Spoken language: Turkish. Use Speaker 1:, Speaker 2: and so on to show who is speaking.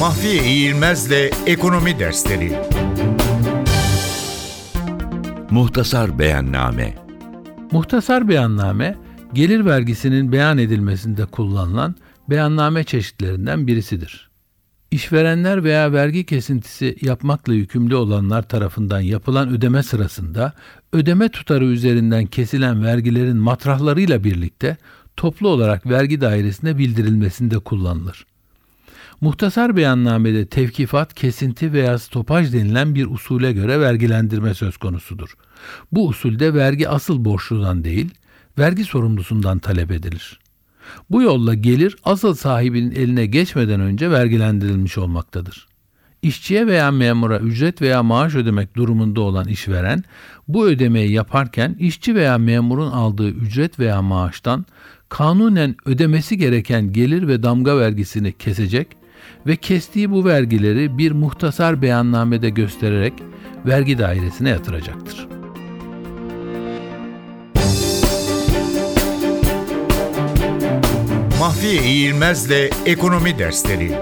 Speaker 1: Mahfiye İğilmez'le Ekonomi Dersleri
Speaker 2: Muhtasar Beyanname
Speaker 3: Muhtasar beyanname, gelir vergisinin beyan edilmesinde kullanılan beyanname çeşitlerinden birisidir. İşverenler veya vergi kesintisi yapmakla yükümlü olanlar tarafından yapılan ödeme sırasında ödeme tutarı üzerinden kesilen vergilerin matrahlarıyla birlikte toplu olarak vergi dairesine bildirilmesinde kullanılır. Muhtasar beyannamede tevkifat, kesinti veya stopaj denilen bir usule göre vergilendirme söz konusudur. Bu usulde vergi asıl borçludan değil, vergi sorumlusundan talep edilir. Bu yolla gelir asıl sahibinin eline geçmeden önce vergilendirilmiş olmaktadır. İşçiye veya memura ücret veya maaş ödemek durumunda olan işveren bu ödemeyi yaparken işçi veya memurun aldığı ücret veya maaştan kanunen ödemesi gereken gelir ve damga vergisini kesecek ve kestiği bu vergileri bir muhtasar beyannamede göstererek vergi dairesine yatıracaktır.
Speaker 1: Mahfiye İğilmez'le Ekonomi Dersleri